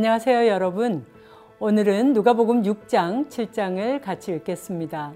안녕하세요, 여러분. 오늘은 누가복음 6장, 7장을 같이 읽겠습니다.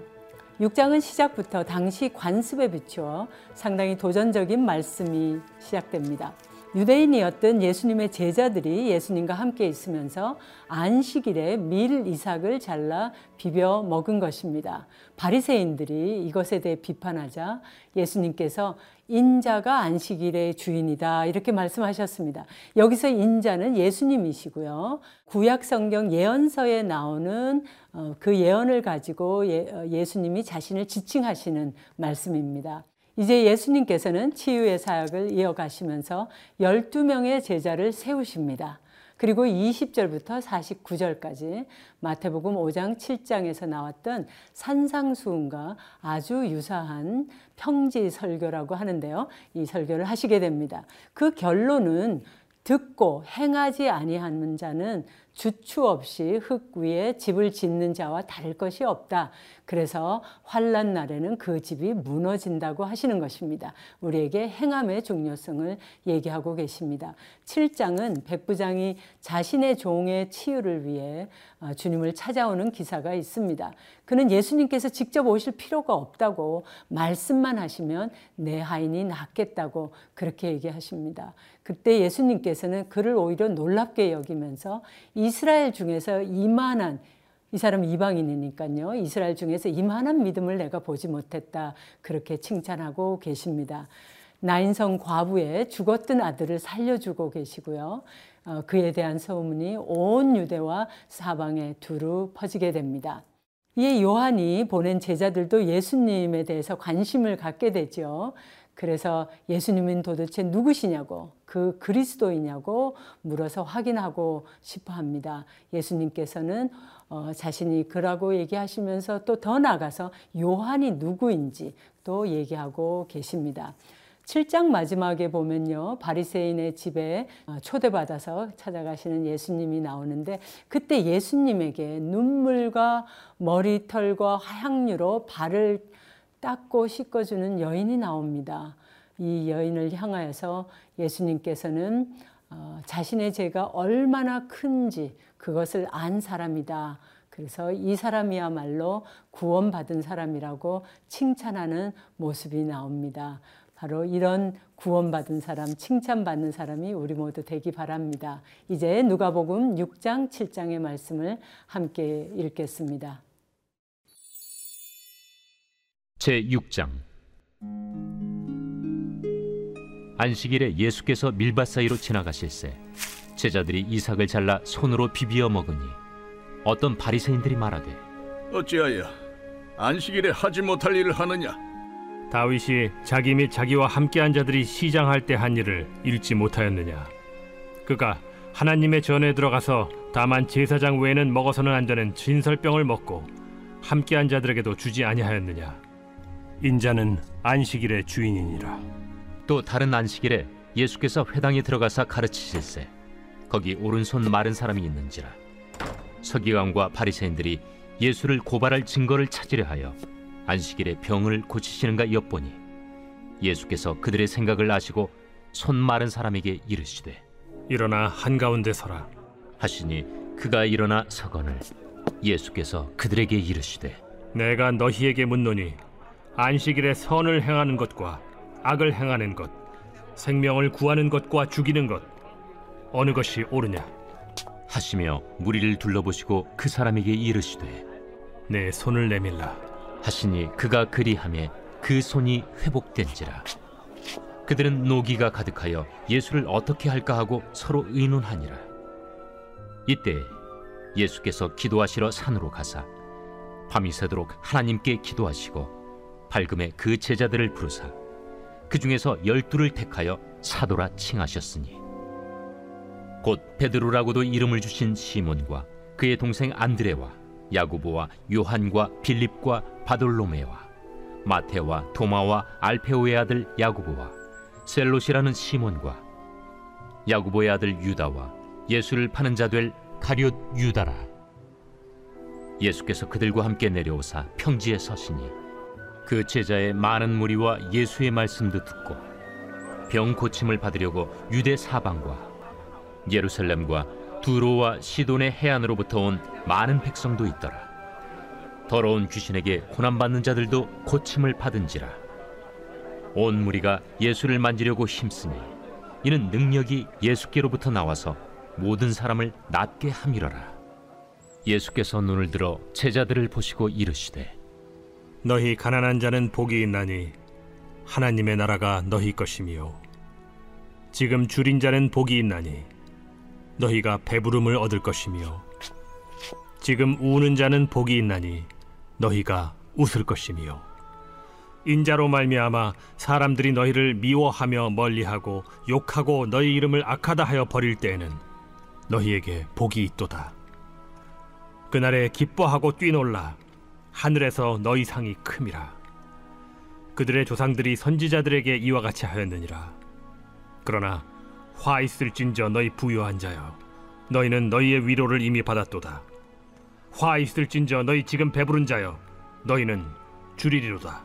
6장은 시작부터 당시 관습에 비추어 상당히 도전적인 말씀이 시작됩니다. 유대인이었던 예수님의 제자들이 예수님과 함께 있으면서 안식일에 밀 이삭을 잘라 비벼 먹은 것입니다. 바리새인들이 이것에 대해 비판하자 예수님께서 인자가 안식일의 주인이다 이렇게 말씀하셨습니다. 여기서 인자는 예수님이시고요. 구약 성경 예언서에 나오는 어, 그 예언을 가지고 예, 어, 예수님이 자신을 지칭하시는 말씀입니다. 이제 예수님께서는 치유의 사역을 이어가시면서 12명의 제자를 세우십니다. 그리고 20절부터 49절까지 마태복음 5장 7장에서 나왔던 산상수훈과 아주 유사한 평지 설교라고 하는데요. 이 설교를 하시게 됩니다. 그 결론은 듣고 행하지 아니하는 자는 주추 없이 흙 위에 집을 짓는 자와 다를 것이 없다. 그래서 환란 날에는 그 집이 무너진다고 하시는 것입니다. 우리에게 행함의 중요성을 얘기하고 계십니다. 7장은 백부장이 자신의 종의 치유를 위해 어, 주님을 찾아오는 기사가 있습니다. 그는 예수님께서 직접 오실 필요가 없다고 말씀만 하시면 내 하인이 낫겠다고 그렇게 얘기하십니다. 그때 예수님께서는 그를 오히려 놀랍게 여기면서 이 스라엘 중에서 이만한 이 사람 이방인이니까요. 이스라엘 중에서 이만한 믿음을 내가 보지 못했다. 그렇게 칭찬하고 계십니다. 나인성 과부의 죽었던 아들을 살려주고 계시고요. 어, 그에 대한 소문이 온 유대와 사방에 두루 퍼지게 됩니다. 이에 요한이 보낸 제자들도 예수님에 대해서 관심을 갖게 되죠. 그래서 예수님은 도대체 누구시냐고 그 그리스도이냐고 물어서 확인하고 싶어 합니다. 예수님께서는 어, 자신이 그라고 얘기하시면서 또 더 나가서 요한이 누구인지 또 얘기하고 계십니다. 7장 마지막에 보면요. 바리새인의 집에 어, 초대받아서 찾아가시는 예수님이 나오는데 그때 예수님에게 눈물과 머리털과 화향유로 발을 닦고 씻어주는 여인이 나옵니다. 이 여인을 향하여서 예수님께서는 어, 자신의 죄가 얼마나 큰지 그것을 안 사람이다. 그래서 이 사람이야말로 구원받은 사람이라고 칭찬하는 모습이 나옵니다. 바로 이런 구원받은 사람, 칭찬받는 사람이 우리 모두 되기 바랍니다. 이제 누가복음 6장, 7장의 말씀을 함께 읽겠습니다. 제6장. 안식일에 예수께서 밀밭 사이로 지나가실새 제자들이 이삭을 잘라 손으로 비비어 먹으니 어떤 바리새인들이 말하되 어찌하여 안식일에 하지 못할 일을 하느냐? 다윗이 자기 및 자기와 함께한 자들이 시장할 때 한 일을 읽지 못하였느냐? 그가 하나님의 전에 들어가서 다만 제사장 외에는 먹어서는 안 되는 진설병을 먹고 함께한 자들에게도 주지 아니하였느냐 인자는 안식일의 주인이니라. 또 다른 안식일에 예수께서 회당에 들어가사 가르치실세. 거기 오른손 마른 사람이 있는지라. 서기관과 바리새인들이 예수를 고발할 증거를 찾으려 하여 안식일에 병을 고치시는가 엿보니 예수께서 그들의 생각을 아시고 손 마른 사람에게 이르시되 일어나 한가운데 서라. 하시니 그가 일어나 서거늘 예수께서 그들에게 이르시되 내가 너희에게 묻노니 안식일에 선을 행하는 것과 악을 행하는 것, 생명을 구하는 것과 죽이는 것 어느 것이 옳으냐? 하시며 무리를 둘러보시고 그 사람에게 이르시되 내 손을 내밀라. 하시니 그가 그리함에 그 손이 회복된지라. 그들은 노기가 가득하여 예수를 어떻게 할까 하고 서로 의논하니라. 이때 예수께서 기도하시러 산으로 가사 밤이 새도록 하나님께 기도하시고 밝음에 그 제자들을 부르사 그 중에서 열두를 택하여 사도라 칭하셨으니. 곧 베드로라고도 이름을 주신 시몬과 그의 동생 안드레와 야구보와 요한과 빌립과 바돌로메와 마테와 도마와 알페오의 아들 야구보와 셀롯이라는 시몬과 야구보의 아들 유다와 예수를 파는 자 될 가룟 유다라. 예수께서 그들과 함께 내려오사 평지에 서시니 그 제자의 많은 무리와 예수의 말씀도 듣고 병 고침을 받으려고 유대 사방과 예루살렘과 두로와 시돈의 해안으로부터 온 많은 백성도 있더라. 더러운 귀신에게 고난받는 자들도 고침을 받은지라. 온 무리가 예수를 만지려고 힘쓰니 이는 능력이 예수께로부터 나와서 모든 사람을 낫게 함이러라. 예수께서 눈을 들어 제자들을 보시고 이르시되 너희 가난한 자는 복이 있나니 하나님의 나라가 너희 것이미요 지금 줄인 자는 복이 있나니 너희가 배부름을 얻을 것이며 지금 우는 자는 복이 있나니 너희가 웃을 것이며 인자로 말미암아 사람들이 너희를 미워하며 멀리하고 욕하고 너희 이름을 악하다 하여 버릴 때에는 너희에게 복이 있도다. 그날에 기뻐하고 뛰놀라 하늘에서 너희 상이 큼이라. 그들의 조상들이 선지자들에게 이와 같이 하였느니라. 그러나 화 있을진저 너희 부유한 자여 너희는 너희의 위로를 이미 받았도다. 화 있을진저 너희 지금 배부른 자여 너희는 줄이리로다.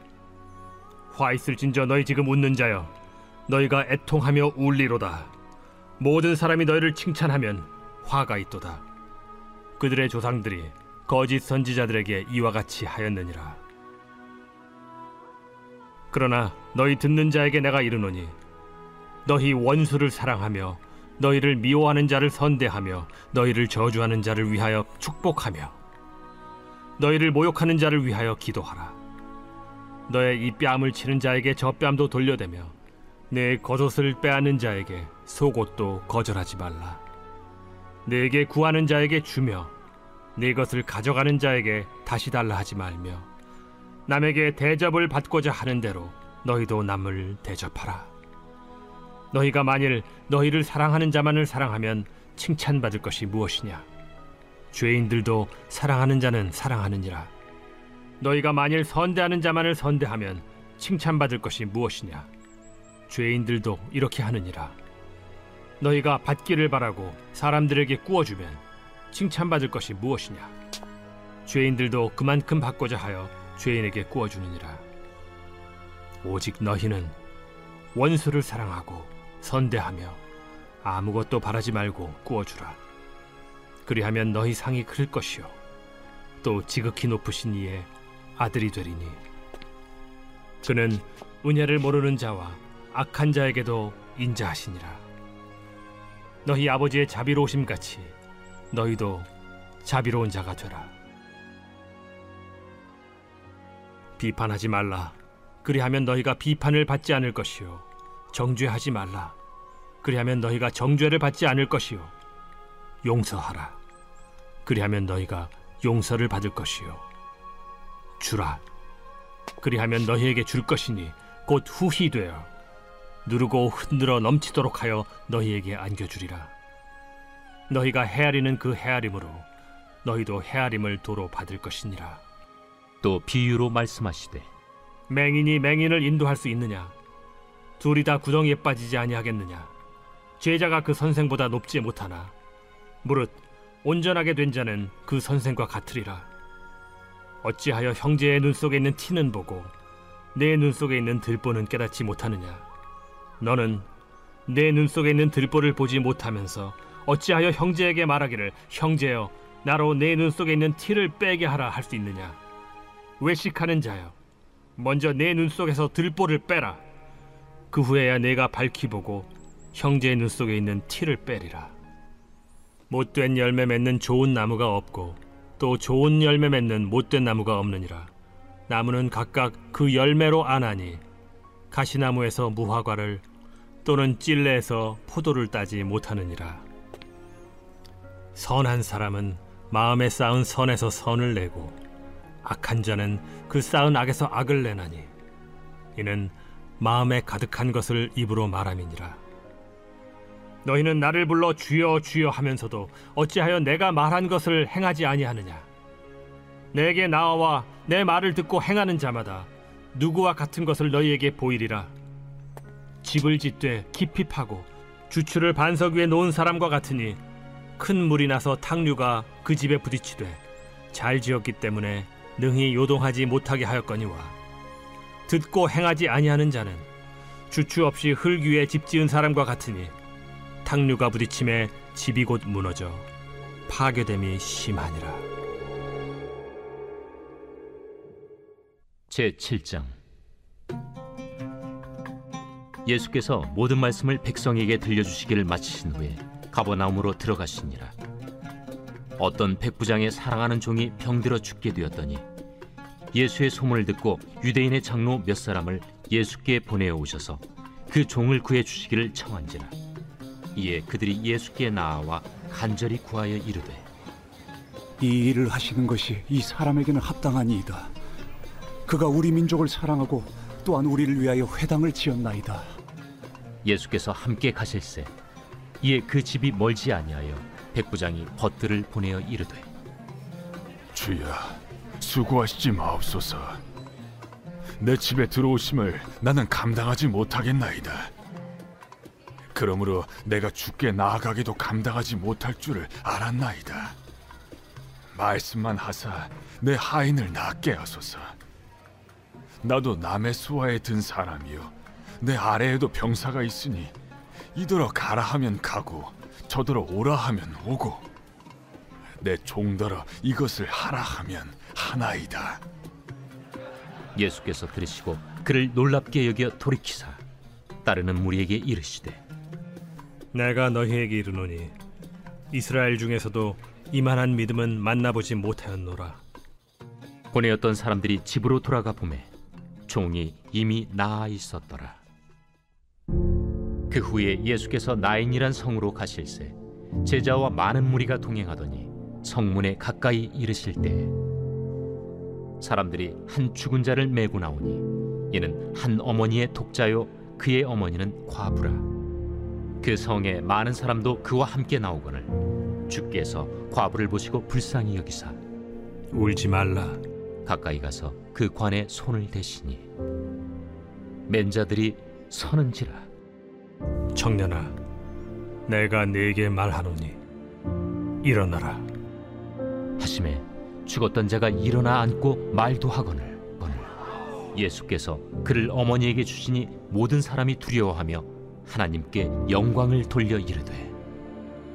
화 있을진저 너희 지금 웃는 자여 너희가 애통하며 울리로다. 모든 사람이 너희를 칭찬하면 화가 있도다. 그들의 조상들이 거짓 선지자들에게 이와 같이 하였느니라. 그러나 너희 듣는 자에게 내가 이르노니 너희 원수를 사랑하며 너희를 미워하는 자를 선대하며 너희를 저주하는 자를 위하여 축복하며 너희를 모욕하는 자를 위하여 기도하라. 너의 이 뺨을 치는 자에게 저 뺨도 돌려대며 내 겉옷을 빼앗는 자에게 속옷도 거절하지 말라. 내게 구하는 자에게 주며 네 것을 가져가는 자에게 다시 달라 하지 말며 남에게 대접을 받고자 하는 대로 너희도 남을 대접하라. 너희가 만일 너희를 사랑하는 자만을 사랑하면 칭찬받을 것이 무엇이냐? 죄인들도 사랑하는 자는 사랑하느니라. 너희가 만일 선대하는 자만을 선대하면 칭찬받을 것이 무엇이냐? 죄인들도 이렇게 하느니라. 너희가 받기를 바라고 사람들에게 구워주면 칭찬받을 것이 무엇이냐? 죄인들도 그만큼 받고자 하여 죄인에게 구워주느니라. 오직 너희는 원수를 사랑하고 선대하며 아무것도 바라지 말고 구워주라. 그리하면 너희 상이 클 것이요. 또 지극히 높으신 이의 아들이 되리니. 그는 은혜를 모르는 자와 악한 자에게도 인자하시니라. 너희 아버지의 자비로우심 같이 너희도 자비로운 자가 되라. 비판하지 말라. 그리하면 너희가 비판을 받지 않을 것이요. 정죄하지 말라. 그리하면 너희가 정죄를 받지 않을 것이요. 용서하라. 그리하면 너희가 용서를 받을 것이요. 주라. 그리하면 너희에게 줄 것이니 곧 후히 되어 누르고 흔들어 넘치도록 하여 너희에게 안겨주리라 너희가 헤아리는 그 헤아림으로 너희도 헤아림을 도로 받을 것이니라. 또 비유로 말씀하시되 맹인이 맹인을 인도할 수 있느냐? 둘이 다 구덩이에 빠지지 아니하겠느냐? 제자가 그 선생보다 높지 못하나? 무릇 온전하게 된 자는 그 선생과 같으리라. 어찌하여 형제의 눈 속에 있는 티는 보고 내 눈 속에 있는 들보는 깨닫지 못하느냐? 너는 내 눈 속에 있는 들보를 보지 못하면서 어찌하여 형제에게 말하기를 형제여 나로 내 눈 속에 있는 티를 빼게 하라 할 수 있느냐? 외식하는 자여 먼저 내 눈 속에서 들보를 빼라. 그 후에야 내가 밝히 보고 형제의 눈 속에 있는 티를 빼리라. 못된 열매 맺는 좋은 나무가 없고 또 좋은 열매 맺는 못된 나무가 없느니라. 나무는 각각 그 열매로 아나니 가시나무에서 무화과를 또는 찔레에서 포도를 따지 못하느니라 선한 사람은 마음에 쌓은 선에서 선을 내고 악한 자는 그 쌓은 악에서 악을 내나니 이는 마음에 가득한 것을 입으로 말함이니라. 너희는 나를 불러 주여 주여 하면서도 어찌하여 내가 말한 것을 행하지 아니하느냐? 내게 나와 내 말을 듣고 행하는 자마다 누구와 같은 것을 너희에게 보이리라? 집을 짓되 깊이 파고 주추를 반석 위에 놓은 사람과 같으니 큰 물이 나서 탕류가 그 집에 부딪히되 잘 지었기 때문에 능히 요동하지 못하게 하였거니와 듣고 행하지 아니하는 자는 주추 없이 흙 위에 집 지은 사람과 같으니 탕류가 부딪힘에 집이 곧 무너져 파괴됨이 심하니라. 제 7장 예수께서 모든 말씀을 백성에게 들려주시기를 마치신 후에 가버나움으로 들어가시니라. 어떤 백부장의 사랑하는 종이 병들어 죽게 되었더니 예수의 소문을 듣고 유대인의 장로 몇 사람을 예수께 보내어 오셔서 그 종을 구해 주시기를 청한지라. 이에 그들이 예수께 나아와 간절히 구하여 이르되 이 일을 하시는 것이 이 사람에게는 합당하니이다. 그가 우리 민족을 사랑하고 또한 우리를 위하여 회당을 지었나이다. 예수께서 함께 가실새 이에 그 집이 멀지 아니하여 백부장이 벗들을 보내어 이르되 주여, 수고하시지 마옵소서. 내 집에 들어오심을 나는 감당하지 못하겠나이다. 그러므로 내가 죽게 나아가기도 감당하지 못할 줄을 알았나이다. 말씀만 하사 내 하인을 낫게 하소서. 나도 남의 수하에 든 사람이요. 내 아래에도 병사가 있으니 이더러 가라 하면 가고 저더러 오라 하면 오고 내 종더러 이것을 하라 하면 하나이다. 예수께서 들으시고 그를 놀랍게 여겨 돌이키사 따르는 무리에게 이르시되 내가 너희에게 이르노니 이스라엘 중에서도 이만한 믿음은 만나보지 못하였노라. 보내었던 사람들이 집으로 돌아가 보매 종이 이미 나아 있었더라. 그 후에 예수께서 나인이란 성으로 가실새 제자와 많은 무리가 동행하더니 성문에 가까이 이르실 때 사람들이 한 죽은 자를 메고 나오니 이는 한 어머니의 독자요 그의 어머니는 과부라 그 성에 많은 사람도 그와 함께 나오거늘 주께서 과부를 보시고 불쌍히 여기사 울지 말라. 가까이 가서 그 관에 손을 대시니 맨자들이 서는지라 청년아, 내가 네게 말하노니 일어나라. 하심에 죽었던 자가 일어나 앉고 말도 하거늘 거늘 예수께서 그를 어머니에게 주시니 모든 사람이 두려워하며 하나님께 영광을 돌려 이르되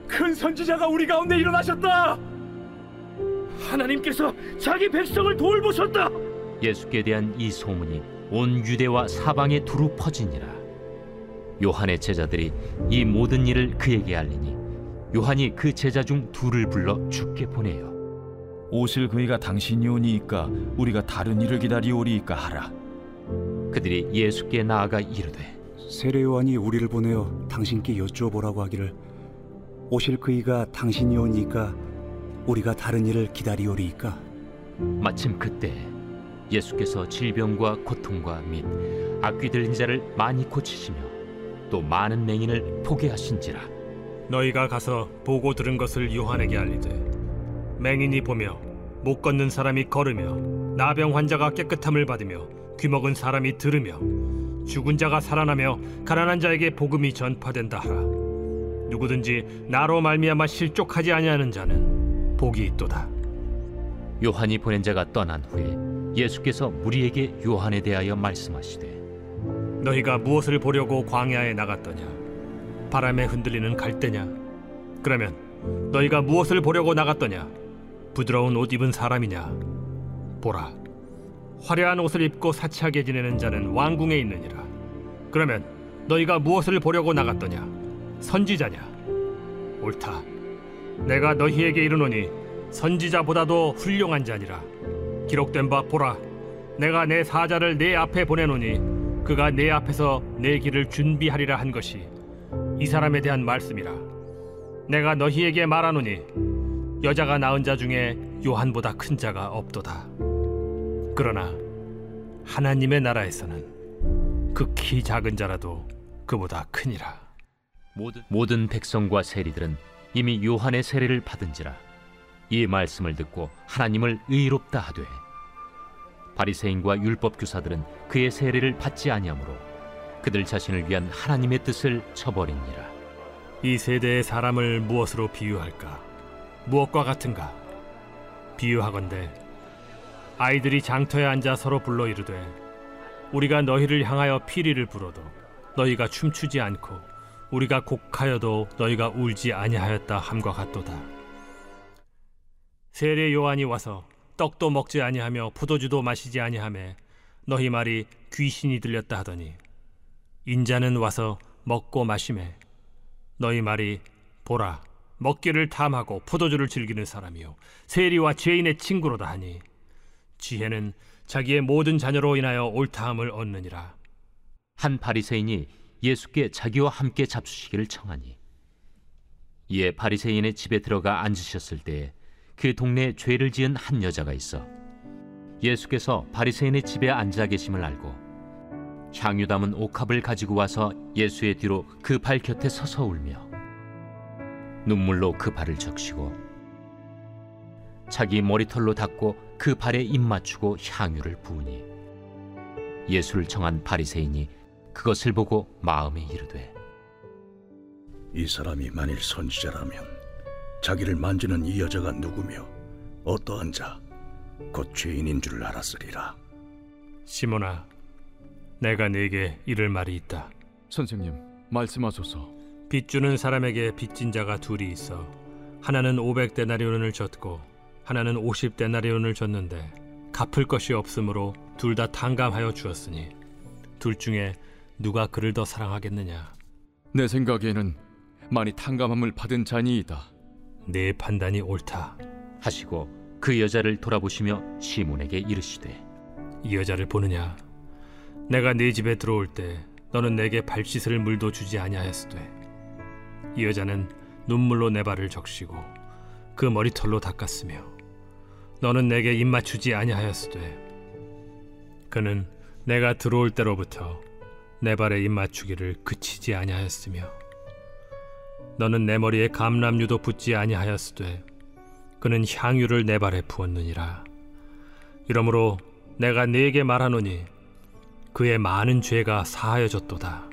큰 선지자가 우리 가운데 일어나셨다. 하나님께서 자기 백성을 돌보셨다. 예수께 대한 이 소문이 온 유대와 사방에 두루 퍼지니라 요한의 제자들이 이 모든 일을 그에게 알리니 요한이 그 제자 중 둘을 불러 죽게 보내요 오실 그이가 당신이 오니이까 우리가 다른 일을 기다리오리이까 하라. 그들이 예수께 나아가 이르되 세례 요한이 우리를 보내어 당신께 여쭈어보라고 하기를 오실 그이가 당신이 오니까 우리가 다른 일을 기다리오리이까 마침 그때 예수께서 질병과 고통과 및 악귀 들린 자를 많이 고치시며 또 많은 맹인을 포게 하신지라. 너희가 가서 보고 들은 것을 요한에게 알리되 맹인이 보며 못 걷는 사람이 걸으며 나병 환자가 깨끗함을 받으며 귀먹은 사람이 들으며 죽은 자가 살아나며 가난한 자에게 복음이 전파된다 하라. 누구든지 나로 말미암아 실족하지 아니하는 자는 복이 있도다. 요한이 보낸 자가 떠난 후에 예수께서 무리에게 요한에 대하여 말씀하시되 너희가 무엇을 보려고 광야에 나갔더냐? 바람에 흔들리는 갈대냐? 그러면 너희가 무엇을 보려고 나갔더냐? 부드러운 옷 입은 사람이냐? 보라 화려한 옷을 입고 사치하게 지내는 자는 왕궁에 있느니라. 그러면 너희가 무엇을 보려고 나갔더냐? 선지자냐? 옳다. 내가 너희에게 이르노니 선지자보다도 훌륭한 자니라. 기록된 바 보라 내가 내 사자를 내 앞에 보내노니 그가 내 앞에서 내 길을 준비하리라 한 것이 이 사람에 대한 말씀이라. 내가 너희에게 말하노니 여자가 낳은 자 중에 요한보다 큰 자가 없도다. 그러나 하나님의 나라에서는 극히 작은 자라도 그보다 크니라. 모든, 백성과 세리들은 이미 요한의 세례를 받은지라. 이 말씀을 듣고 하나님을 의롭다 하되 바리새인과 율법 교사들은 그의 세례를 받지 아니하므로 그들 자신을 위한 하나님의 뜻을 쳐버리니라 이 세대의 사람을 무엇으로 비유할까? 무엇과 같은가? 비유하건대 아이들이 장터에 앉아 서로 불러 이르되 우리가 너희를 향하여 피리를 불어도 너희가 춤추지 않고 우리가 곡하여도 너희가 울지 아니하였다 함과 같도다. 세례 요한이 와서 떡도 먹지 아니하며 포도주도 마시지 아니하매 너희 말이 귀신이 들렸다 하더니 인자는 와서 먹고 마시매 너희 말이 보라 먹기를 탐하고 포도주를 즐기는 사람이요 세리와 죄인의 친구로다 하니 지혜는 자기의 모든 자녀로 인하여 옳다함을 얻느니라. 한 바리새인이 예수께 자기와 함께 잡수시기를 청하니 이에 바리새인의 집에 들어가 앉으셨을 때 그 동네에 죄를 지은 한 여자가 있어. 예수께서 바리새인의 집에 앉아 계심을 알고 향유 담은 옥합을 가지고 와서 예수의 뒤로 그 발 곁에 서서 울며 눈물로 그 발을 적시고 자기 머리털로 닦고 그 발에 입 맞추고 향유를 부으니 예수를 청한 바리새인이 그것을 보고 마음에 이르되 이 사람이 만일 선지자라면 자기를 만지는 이 여자가 누구며 어떠한 자, 곧 죄인인 줄 알았으리라. 시몬아 내가 네게 이를 말이 있다 선생님, 말씀하소서. 빚 주는 사람에게 빚진 자가 둘이 있어 하나는 500데나리온을 줬고 하나는 50데나리온을 줬는데 갚을 것이 없으므로 둘 다 탕감하여 주었으니 둘 중에 누가 그를 더 사랑하겠느냐 내 생각에는 많이 탕감함을 받은 자니이다. 내 판단이 옳다. 하시고 그 여자를 돌아보시며 시몬에게 이르시되 이 여자를 보느냐? 내가 네 집에 들어올 때 너는 내게 발 씻을 물도 주지 아니하였으되 이 여자는 눈물로 내 발을 적시고 그 머리털로 닦았으며 너는 내게 입 맞추지 아니하였으되 그는 내가 들어올 때로부터 내 발에 입 맞추기를 그치지 아니하였으며 너는 내 머리에 감람류도 붓지 아니하였으되 그는 향유를 내 발에 부었느니라. 이러므로 내가 네게 말하노니 그의 많은 죄가 사하여졌도다.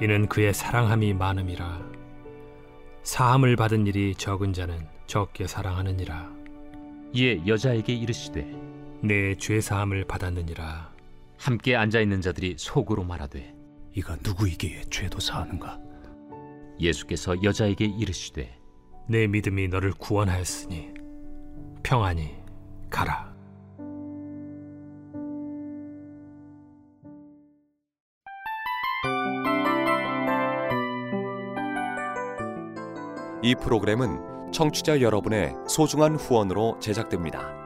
이는 그의 사랑함이 많음이라. 사함을 받은 일이 적은 자는 적게 사랑하느니라. 이에 여자에게 이르시되 내 죄 사함을 받았느니라. 함께 앉아 있는 자들이 속으로 말하되 이가 누구이기에 죄도 사하는가? 예수께서 여자에게 이르시되 내 믿음이 너를 구원하였으니 평안히 가라 이 프로그램은 청취자 여러분의 소중한 후원으로 제작됩니다.